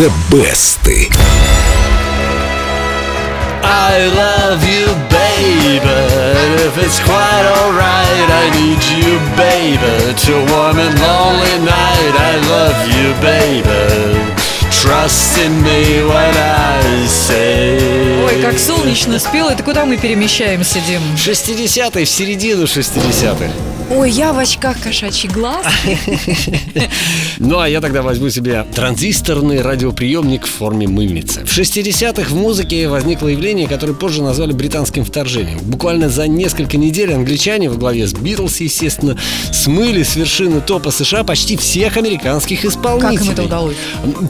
The Best. I love you, baby. And if it's quite alright, I need you, baby. To warm and lonely night, I love you, baby. Trust in me when I say. Как солнечно спел, это куда мы перемещаемся, Дим? 60-й, в середину 60-х. Ой, я в очках кошачий глаз. Ну, а я тогда возьму себе транзисторный радиоприемник в форме мыльницы. В 60-х в музыке возникло явление, которое позже назвали британским вторжением. Буквально за несколько недель англичане во главе с Битлз, естественно, смыли с вершины топа США почти всех американских исполнителей. Как им это удалось?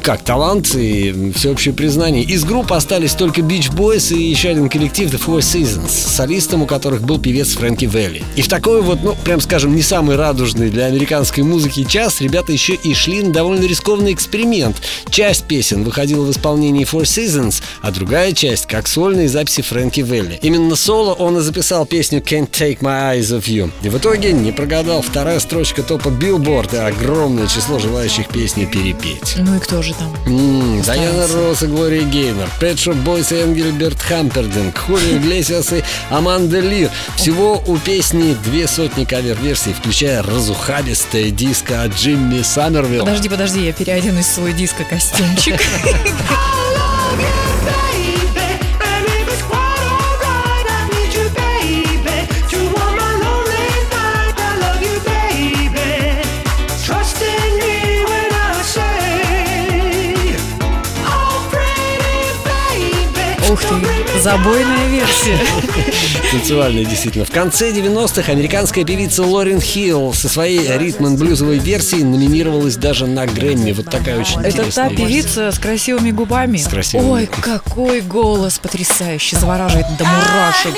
Как талант и всеобщее признание. Из группы остались только Beach Boys и еще один коллектив The Four Seasons, солистом у которых был певец Фрэнки Велли. И в такой вот, ну, прям скажем, не самый радужный для американской музыки час, ребята еще и шли на довольно рискованный эксперимент. Часть песен выходила в исполнении Four Seasons, а другая часть как сольные записи Фрэнки Валли. Именно соло он и записал песню Can't Take My Eyes Off You. И в итоге не прогадал вторая строчка топа Billboard и огромное число желающих песни перепеть. Ну и кто же там? М, Дайана Росс и Глория Гейнер, Pet Shop Boys и Энгельберт Хампердинг, Хулио Иглесиас и Аманда Лир. Всего у песни две сотни кавер-версий, включая разухабистое диско от Джимми Саммервилл. Подожди, подожди, я переоденусь в свой диско-костюмчик. Ух ты, забойная версия. Танцевальная, действительно. В конце 90-х американская певица Лорен Хилл со своей ритм-н-блюзовой версией номинировалась даже на Грэмми. Вот такая очень Это интересная та певица с красивыми губами? С красивыми Ой, какой голос потрясающий, завораживает до мурашек.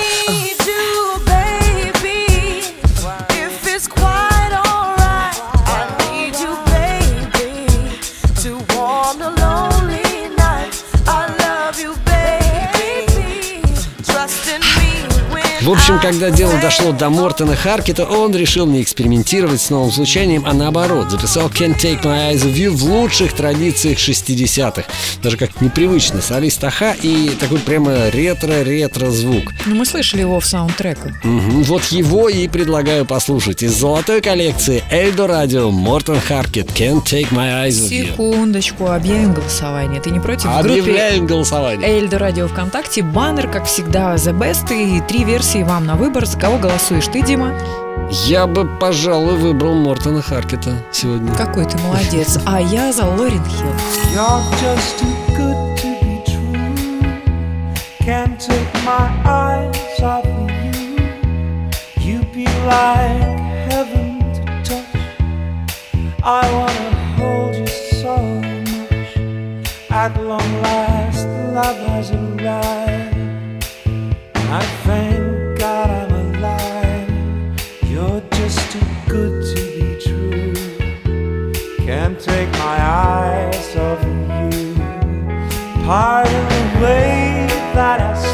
В общем, когда дело дошло до Мортона Харкета, он решил не экспериментировать с новым звучанием, а наоборот, записал Can't Take My Eyes Off You в лучших традициях 60-х. Даже как непривычно, солист Аха и такой прямо ретро-ретро звук. Ну, мы слышали его в саундтреках. Мгм, Вот его и предлагаю послушать. Из золотой коллекции Эльдо Радио Мортон Харкет Can't Take My Eyes Off You. Секундочку, объявим голосование. Ты не против? Объявляем голосование. Эльдо Радио ВКонтакте баннер, как всегда, The Best и три версии вам на выбор. За кого голосуешь ты, Дима? Я бы, пожалуй, выбрал Мортона Харкета сегодня. Какой ты молодец. А я за Лорен Хилл. You're just too good to be true. Can't take my eyes off of you. You be like heaven to touch. I wanna hold you so much. At long last, love has arrived. I thank